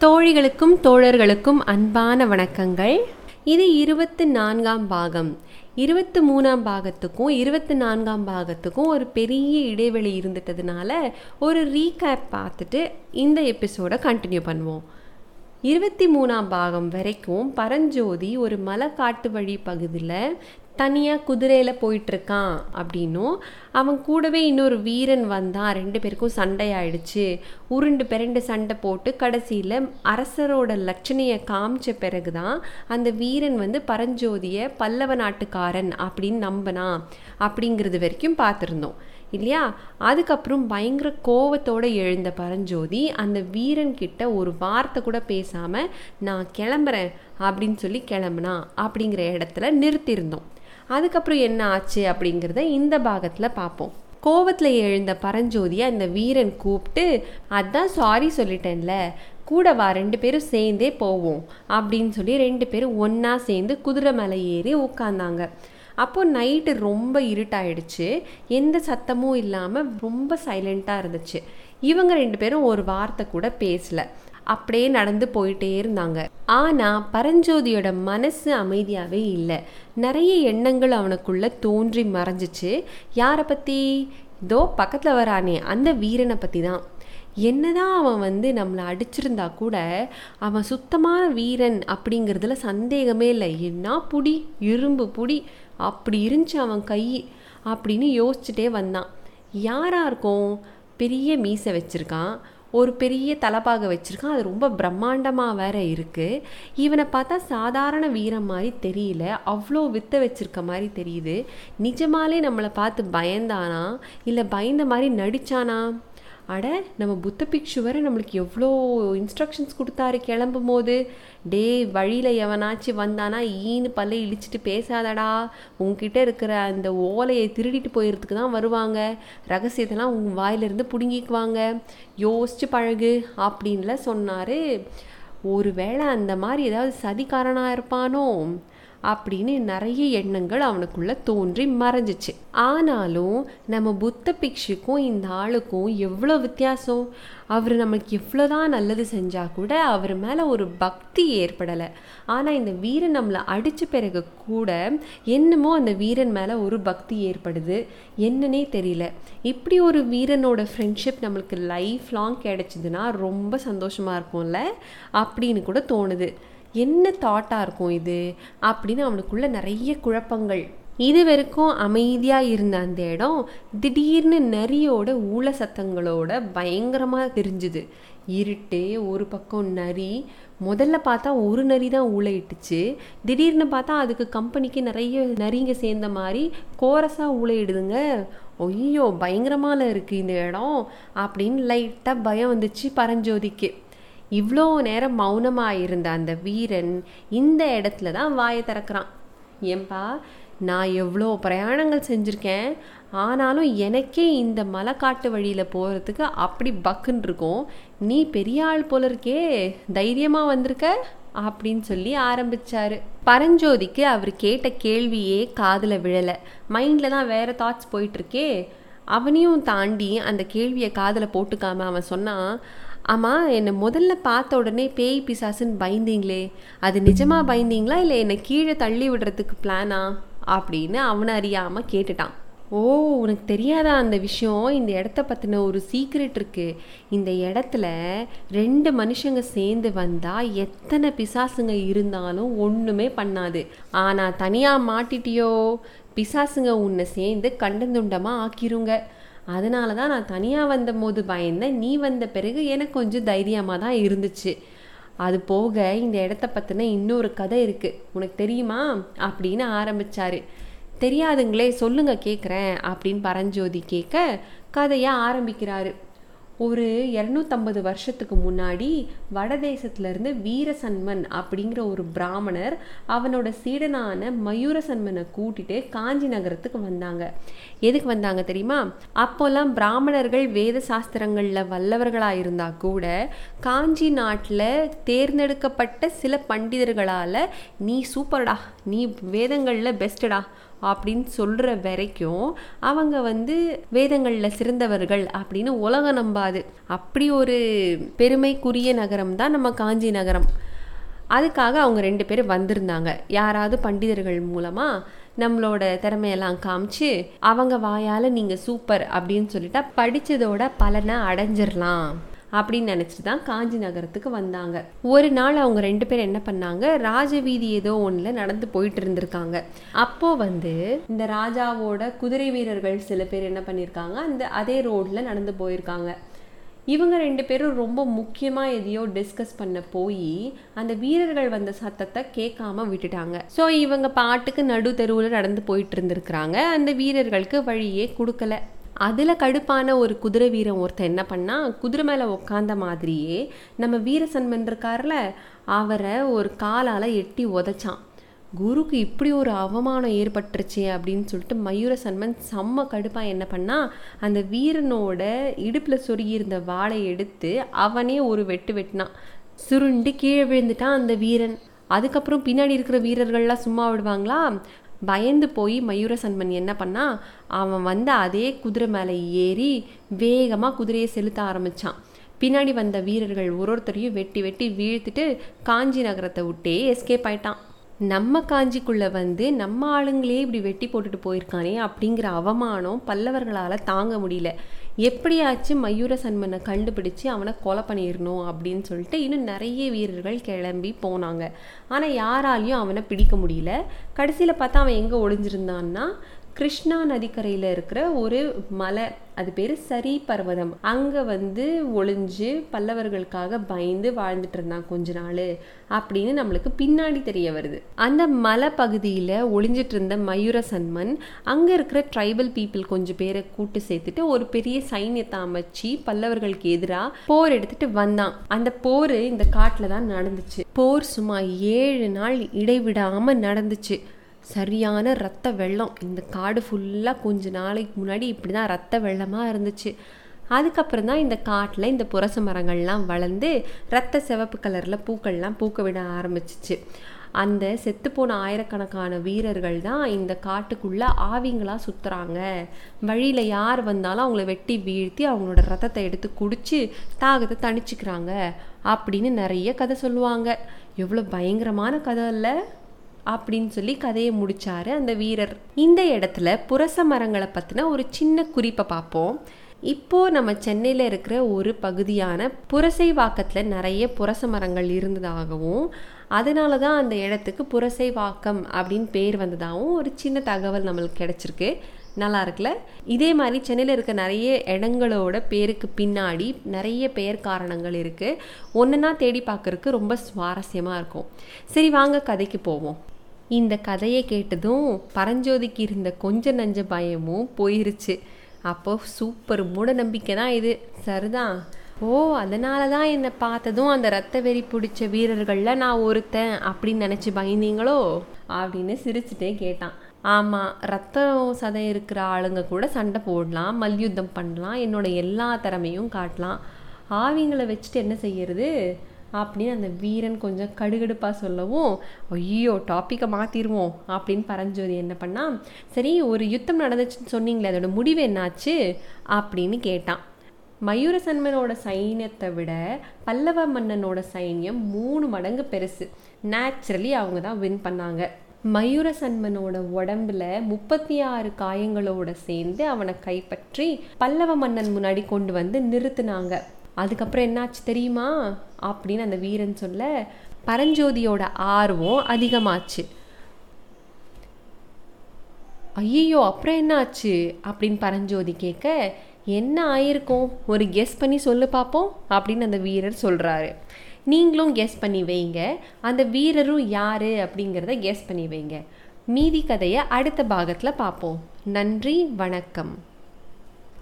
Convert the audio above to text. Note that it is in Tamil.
தோழிகளுக்கும் தோழர்களுக்கும் அன்பான வணக்கங்கள். இது இருபத்தி நான்காம் பாகம். இருபத்தி மூணாம் பாகத்துக்கும் இருபத்தி நான்காம் பாகத்துக்கும் ஒரு பெரிய இடைவெளி இருந்துட்டதுனால ஒரு ரீகேப் பார்த்துட்டு இந்த எபிசோடை கண்டினியூ பண்ணுவோம். இருபத்தி மூணாம் பாகம் வரைக்கும் பரஞ்சோதி ஒரு மலை காட்டு வழி பகுதியில் தனியாக குதிரையில் போயிட்டுருக்கான் அப்படின்னும் அவன் கூடவே இன்னொரு வீரன் வந்தான் ரெண்டு பேருக்கும் சண்டை ஆயிடுச்சு உருண்டு பிறண்டு சண்டை போட்டு கடைசியில் அரசரோட லட்சணையை காமிச்ச பிறகு தான் அந்த வீரன் வந்து பரஞ்சோதியை பல்லவ நாட்டுக்காரன் அப்படின்னு நம்பினான் அப்படிங்கிறது வரைக்கும் பார்த்துருந்தோம். இல்லையா? அதுக்கப்புறம் பயங்கர கோவத்தோடு எழுந்த பரஞ்சோதி அந்த வீரன் கிட்ட ஒரு வார்த்தை கூட பேசாமல் நான் கிளம்புறேன் அப்படின்னு சொல்லி கிளம்புனா அப்படிங்கிற இடத்துல நிறுத்தியிருந்தோம். அதுக்கப்புறம் என்ன ஆச்சு அப்படிங்கிறத இந்த பாகத்தில் பார்ப்போம் கோவத்தில் எழுந்த பரஞ்சோதியை அந்த வீரன் கூப்பிட்டு அதான் சாரி சொல்லிட்டேன்ல கூட வா ரெண்டு பேரும் சேர்ந்தே போவோம் அப்படின்னு சொல்லி ரெண்டு பேரும் ஒன்றா சேர்ந்து குதிரை மேலே ஏறி உட்காந்தாங்க அப்போது நைட்டு ரொம்ப இருட்டாயிடுச்சு. எந்த சத்தமும் இல்லாமல் ரொம்ப சைலண்ட்டாக இருந்துச்சு. இவங்க ரெண்டு பேரும் ஒரு வார்த்தை கூட பேசல. அப்படியே நடந்து போயிட்டே இருந்தாங்க. ஆனால் பரஞ்சோதியோட மனசு அமைதியாகவே இல்லை. நிறைய எண்ணங்கள் அவனுக்குள்ள தோன்றி மறைஞ்சிச்சு. யாரை பற்றி இதோ பக்கத்தில் வரானே அந்த வீரனை பற்றி தான் என்னதான் அவன் வந்து நம்மளை அடிச்சிருந்தா கூட அவன் சுத்தமான வீரன் அப்படிங்கிறதுல சந்தேகமே இல்லை. என்ன புடி? இரும்பு புடி? அப்படி இருந்துச்சு அவன் கை அப்படின்னு யோசிச்சுட்டே வந்தான். யாராக இருக்கும்? பெரிய மீசை வச்சுருக்கான். ஒரு பெரிய தலைப்பாக வச்சுருக்கான். அது ரொம்ப பிரம்மாண்டமாக வேற இருக்குது இவனை பார்த்தா சாதாரண வீரம் மாதிரி தெரியல. அவ்வளோ வித்த வச்சிருக்க மாதிரி தெரியுது. நிஜமாலே நம்மளை பார்த்து பயந்தானா? இல்லை பயந்த மாதிரி நடிச்சானா? அட நம்ம புத்த பிக்ஷுவரை நம்மளுக்கு எவ்வளோ இன்ஸ்ட்ரக்ஷன்ஸ் கொடுத்தாரு கிளம்பும் போது டே வழியில் எவனாச்சும் வந்தானா ஈன்னு பல்ல இழிச்சிட்டு பேசாதடா. உங்ககிட்ட இருக்கிற அந்த ஓலையை திருடிட்டு போயிடுறதுக்கு தான் வருவாங்க. ரகசியத்தெல்லாம் உங்கள் வாயிலிருந்து பிடுங்கிக்குவாங்க. யோசிச்சு பழகு அப்படின்லாம் சொன்னார். ஒருவேளை அந்த மாதிரி ஏதாவது சதிகாரனாக இருப்பானோ? அப்படின்னு நிறைய எண்ணங்கள் அவனுக்குள்ள தோன்றி மறைஞ்சிச்சு. ஆனாலும் நம்ம புத்த பிக்ஷுக்கும் இந்த ஆளுக்கும் எவ்வளோ வித்தியாசம்? அவர் நமக்கு எவ்வளோதான் நல்லது செஞ்சால் கூட அவர் மேலே ஒரு பக்தி ஏற்படலை. ஆனால் இந்த வீரன் நம்மளை அடித்த பிறகு கூட என்னமோ அந்த வீரன் மேலே ஒரு பக்தி ஏற்படுது. என்னன்னே தெரியல. இப்படி ஒரு வீரனோட ஃப்ரெண்ட்ஷிப் நம்மளுக்கு லைஃப் லாங் கிடச்சிதுன்னா ரொம்ப சந்தோஷமாக இருக்கும்ல? அப்படின்னு கூட தோணுது. என்ன தாட்டாக இருக்கும் இது? அப்படின்னு அவனுக்குள்ள நிறைய குழப்பங்கள். இது வரைக்கும் அமைதியாக இருந்த அந்த இடம் திடீர்னு நரியோட ஊழ சத்தங்களோட பயங்கரமாக தெரிஞ்சுது. இருட்டு ஒரு பக்கம் நரி முதல்ல பார்த்தா ஒரு நரி தான் ஊழையிட்டுச்சு திடீர்னு பார்த்தா அதுக்கு கம்பெனிக்கு நிறைய நரிங்க சேர்ந்த மாதிரி கோரஸாக ஊழையிடுதுங்க ஐயோ பயங்கரமாக இருக்குது இந்த இடம் அப்படின்னு லைட்டாக பயம் வந்துச்சு பரஞ்சோதிக்கு. இவ்வளோ நேரம் மௌனமாக இருந்த அந்த வீரன் இந்த இடத்துல தான் வாயை திறக்கிறான். ஏன்பா நான் எவ்வளோ பிரயாணங்கள் செஞ்சுருக்கேன் ஆனாலும் எனக்கே இந்த மலைக்காட்டு காட்டு வழியில் போகிறதுக்கு அப்படி பக்குன்னு இருக்கும். நீ பெரிய ஆள் போல இருக்கே தைரியமாக வந்திருக்க அப்படின்னு சொல்லி ஆரம்பிச்சாரு. பரஞ்சோதிக்கு அவர் கேட்ட கேள்வியே காதில் விழலை. மைண்டில் தான் வேறு தாட்ஸ் போயிட்டுருக்கே அவனையும் தாண்டி அந்த கேள்வியை காதில் போட்டுக்காம அவன் சொன்னான் ஆமாம் என்னை முதல்ல பார்த்த உடனே பேய் பிசாசுன்னு பயந்தீங்களே அது நிஜமாக பயந்தீங்களா இல்லை என்னை கீழே தள்ளி விடுறதுக்கு பிளானா அப்படின்னு அவனை அறியாமல் கேட்டுட்டான். ஓ உனக்கு தெரியாதா அந்த விஷயம்? இந்த இடத்த பற்றின ஒரு சீக்ரெட் இருக்குது இந்த இடத்துல ரெண்டு மனுஷங்க சேர்ந்து வந்தால் எத்தனை பிசாசுங்க இருந்தாலும் ஒன்றுமே பண்ணாது. ஆனால் தனியாக மாட்டிட்டியோ? பிசாசுங்க உன்னை சேர்ந்து கண்டந்துண்டமாக ஆக்கிருங்க. அதனால தான் நான் தனியாக வந்த போது பயந்தேன். நீ வந்த பிறகு எனக்கு கொஞ்சம் தைரியமாக தான் இருந்துச்சு. அது போக இந்த இடத்த பற்றின இன்னொரு கதை இருக்குது உனக்கு தெரியுமா? அப்படின்னு ஆரம்பித்தார் தெரியாதுங்களே சொல்லுங்க கேட்குறேன் அப்படின்னு பரஞ்சோதி கேட்க கதையாக ஆரம்பிக்கிறாரு. ஒரு இரநூத்தம்பது வருஷத்துக்கு முன்னாடி வடதேசத்துலேருந்து வீரசன்மன் அப்படிங்கிற ஒரு பிராமணர் அவனோட சீடனான மயூரசன்மனை கூட்டிட்டு காஞ்சி நகரத்துக்கு வந்தாங்க. எதுக்கு வந்தாங்க தெரியுமா? அப்போல்லாம் பிராமணர்கள் வேத சாஸ்திரங்களில் வல்லவர்களாக இருந்தால் கூட காஞ்சி நாட்டில் தேர்ந்தெடுக்கப்பட்ட சில பண்டிதர்களால் நீ சூப்பர்டா நீ வேதங்களில் பெஸ்டடா அப்படின்னு சொல்கிற வரைக்கும் அவங்க வந்து வேதங்களில் சிறந்தவர்கள் அப்படின்னு உலகம் நம்பாது. அப்படி ஒரு பெருமைக்குரிய நகரம் தான் நம்ம காஞ்சி நகரம். அதுக்காக அவங்க ரெண்டு பேரும் வந்திருந்தாங்க. யாராவது பண்டிதர்கள் மூலமாக நம்மளோட திறமையெல்லாம் காமிச்சு அவங்க வாயால் நீங்கள் சூப்பர் அப்படின்னு சொல்லிட்டா படித்ததோட பலனை அடைஞ்சிடலாம் அப்படின்னு நினச்சிட்டு தான் காஞ்சி நகரத்துக்கு வந்தாங்க. ஒரு நாள் அவங்க ரெண்டு பேரும் என்ன பண்ணாங்க? ராஜவீதி ஏதோ ஒன்றில் நடந்து போயிட்டு இருந்திருக்காங்க. அப்போது வந்து இந்த ராஜாவோட குதிரை வீரர்கள் சில பேர் என்ன பண்ணியிருக்காங்க அந்த அதே ரோட்டில் நடந்து போயிருக்காங்க. இவங்க ரெண்டு பேரும் ரொம்ப முக்கியமாக எதையோ டிஸ்கஸ் பண்ண போய் அந்த வீரர்கள் வந்த சத்தத்தை கேட்காம விட்டுட்டாங்க. ஸோ இவங்க பாட்டுக்கு நடு தெருவில் நடந்து போயிட்டு இருந்திருக்கிறாங்க. அந்த வீரர்களுக்கு வழியே கொடுக்கல. அதில் கடுப்பான ஒரு குதிரை வீரன் ஒருத்தன் என்ன பண்ணா குதிரை மேலே உட்காந்த மாதிரியே நம்ம வீரசன்மன் இருக்கார்ல அவரை ஒரு காலால் எட்டி உதச்சான். குருக்கு இப்படி ஒரு அவமானம் ஏற்பட்டுருச்சு அப்படின்னு சொல்லிட்டு மயூர சன்மன் செம்ம கடுப்பாக என்ன பண்ணா அந்த வீரனோட இடுப்பில் சொருகியிருந்த வாளை எடுத்து அவனே ஒரு வெட்டு வெட்டினான். சுருண்டு கீழே விழுந்துட்டான் அந்த வீரன். அதுக்கப்புறம் பின்னாடி இருக்கிற வீரர்கள்லாம் சும்மா விடுவாங்களா? பயந்து போய் மயூரசன்மன் என்ன பண்ணா அவன் வந்து அதே குதிரை மேலே ஏறி வேகமாக குதிரையை செலுத்த ஆரம்பித்தான் பின்னாடி வந்த வீரர்கள் ஒரு ஒருத்தரையும் வெட்டி வெட்டி வீழ்த்துட்டு காஞ்சி நகரத்தை விட்டே எஸ்கேப் ஆயிட்டான். நம்ம காஞ்சிக்குள்ளே வந்து நம்ம ஆளுங்களே இப்படி வெட்டி போட்டுட்டு போயிருக்கானே அப்படிங்கிற அவமானம் பல்லவர்களால் தாங்க முடியல. எப்படியாச்சும் மயூர சன்மனை கண்டுபிடிச்சு அவனை கொலை பண்ணிடணும் அப்படின்னு சொல்லிட்டு இன்னும் நிறைய வீரர்கள் கிளம்பி போனாங்க. ஆனால் யாராலையும் அவனை பிடிக்க முடியல. கடைசியில் பார்த்தா அவன் எங்கே ஒளிஞ்சிருந்தான்னா கிருஷ்ணா நதிக்கரையில் இருக்கிற ஒரு மலை. அது பேர் சரி பர்வதம். அங்கே வந்து ஒளிஞ்சு பல்லவர்களுக்காக பயந்து வாழ்ந்துட்டு இருந்தான் கொஞ்ச நாள் அப்படின்னு நம்மளுக்கு பின்னாடி தெரிய வருது. அந்த மலை பகுதியில் ஒளிஞ்சிட்டு இருந்த மயூர சன்மன் அங்கே இருக்கிற ட்ரைபல் பீப்புள் கொஞ்சம் பேரை கூட்டு சேர்த்துட்டு ஒரு பெரிய சைன்யத்தை அமைச்சு பல்லவர்களுக்கு எதிராக போர் எடுத்துட்டு வந்தான். அந்த போர் இந்த காட்டில் தான் நடந்துச்சு. போர் சும்மா ஏழு நாள் இடைவிடாமல் நடந்துச்சு. சரியான ரத்த வெள்ளம். இந்த காடு ஃபுல்லாக கொஞ்ச நாளைக்கு முன்னாடி இப்படி தான் ரத்த வெள்ளமாக இருந்துச்சு. அதுக்கப்புறம் தான் இந்த காட்டில் இந்த புரச மரங்கள்லாம் வளர்ந்து ரத்த சிவப்பு கலரில் பூக்கள்லாம் பூக்க விட ஆரம்பிச்சிச்சு. அந்த செத்துப்போன ஆயிரக்கணக்கான வீரர்கள் தான் இந்த காட்டுக்குள்ளே ஆவிங்களாக சுற்றுறாங்க வழியில் யார் வந்தாலும் அவங்கள வெட்டி வீழ்த்தி அவங்களோட ரத்தத்தை எடுத்து குடித்து தாகத்தை தணிச்சுக்கிறாங்க அப்படின்னு நிறைய கதை சொல்லுவாங்க. எவ்வளோ பயங்கரமான கதை இல்லை? அப்படின்னு சொல்லி கதையை முடிச்சாரு அந்த வீரர். இந்த இடத்துல புரச மரங்களை பற்றின ஒரு சின்ன குறிப்பை பார்ப்போம். இப்போ நம்ம சென்னையில் இருக்கிற ஒரு பகுதியான புரசை வாக்கத்தில் நிறைய புரச மரங்கள் இருந்ததாகவும் அதனால தான் அந்த இடத்துக்கு புரசைவாக்கம் அப்படின்னு பேர் வந்ததாகவும் ஒரு சின்ன தகவல் நம்மளுக்கு கிடச்சிருக்கு. நல்லா இருக்குல்ல? இதே மாதிரி சென்னையில் இருக்க நிறைய இடங்களோட பேருக்கு பின்னாடி நிறைய பெயர் காரணங்கள் இருக்குது ஒன்றுனா தேடி பார்க்குறக்கு ரொம்ப சுவாரஸ்யமாக இருக்கும். சரி வாங்க கதைக்கு போவோம். இந்த கதையை கேட்டதும் பரஞ்சோதிக்கு இருந்த கொஞ்ச நஞ்ச பயமும் போயிருச்சு. அப்போ சூப்பர் மூட நம்பிக்கை தான் இது. சரிதான் ஓ அதனால தான் என்னை பார்த்ததும் அந்த ரத்த வெறி பிடிச்ச வீரர்களில் நான் ஒருத்தன் அப்படின்னு நினச்சி பயந்தீங்களோ? அப்படின்னு சிரிச்சுட்டே கேட்டான். ஆமாம் ரத்தம் சதை இருக்கிற ஆளுங்க கூட சண்டை போடலாம் மல்யுத்தம் பண்ணலாம் என்னோட எல்லா திறமையும் காட்டலாம். ஆவிங்களை வச்சுட்டு என்ன செய்யறது? அப்படின்னு அந்த வீரன் கொஞ்சம் கடுகடுப்பாக சொல்லவும் ஐயோ டாப்பிக்கை மாற்றிடுவோம் அப்படின்னு பரஞ்சோதி என்ன பண்ணால் சரி ஒரு யுத்தம் நடந்துச்சுன்னு சொன்னீங்களே அதோட முடிவு என்னாச்சு? அப்படின்னு கேட்டான். மயூரசன்மனோட சைன்யத்தை விட பல்லவ மன்னனோட சைன்யம் மூணு மடங்கு பெருசு. நேச்சுரலி அவங்க தான் வின் பண்ணாங்க. மயூரசன்மனோட உடம்புல முப்பத்தி ஆறு காயங்களோட சேர்ந்து அவனை கைப்பற்றி பல்லவ மன்னன் முன்னாடி கொண்டு வந்து நிறுத்தினாங்க. அதுக்கப்புறம் என்னாச்சு தெரியுமா? அப்படின்னு அந்த வீரன் சொல்ல பரஞ்சோதியோட ஆர்வம் அதிகமாச்சு. ஐயோ அப்புறம் என்ன ஆச்சு அப்படின்னு பரஞ்சோதி கேட்க என்ன ஆயிருக்கும்? ஒரு கெஸ் பண்ணி சொல்லு பார்ப்போம் அப்படின்னு அந்த வீரர் சொல்கிறாரு நீங்களும் கெஸ் பண்ணி வைங்க. அந்த வீரரும் யார் அப்படிங்கிறத கெஸ் பண்ணி வைங்க. மீதி கதையை அடுத்த பாகத்தில் பார்ப்போம் நன்றி வணக்கம்.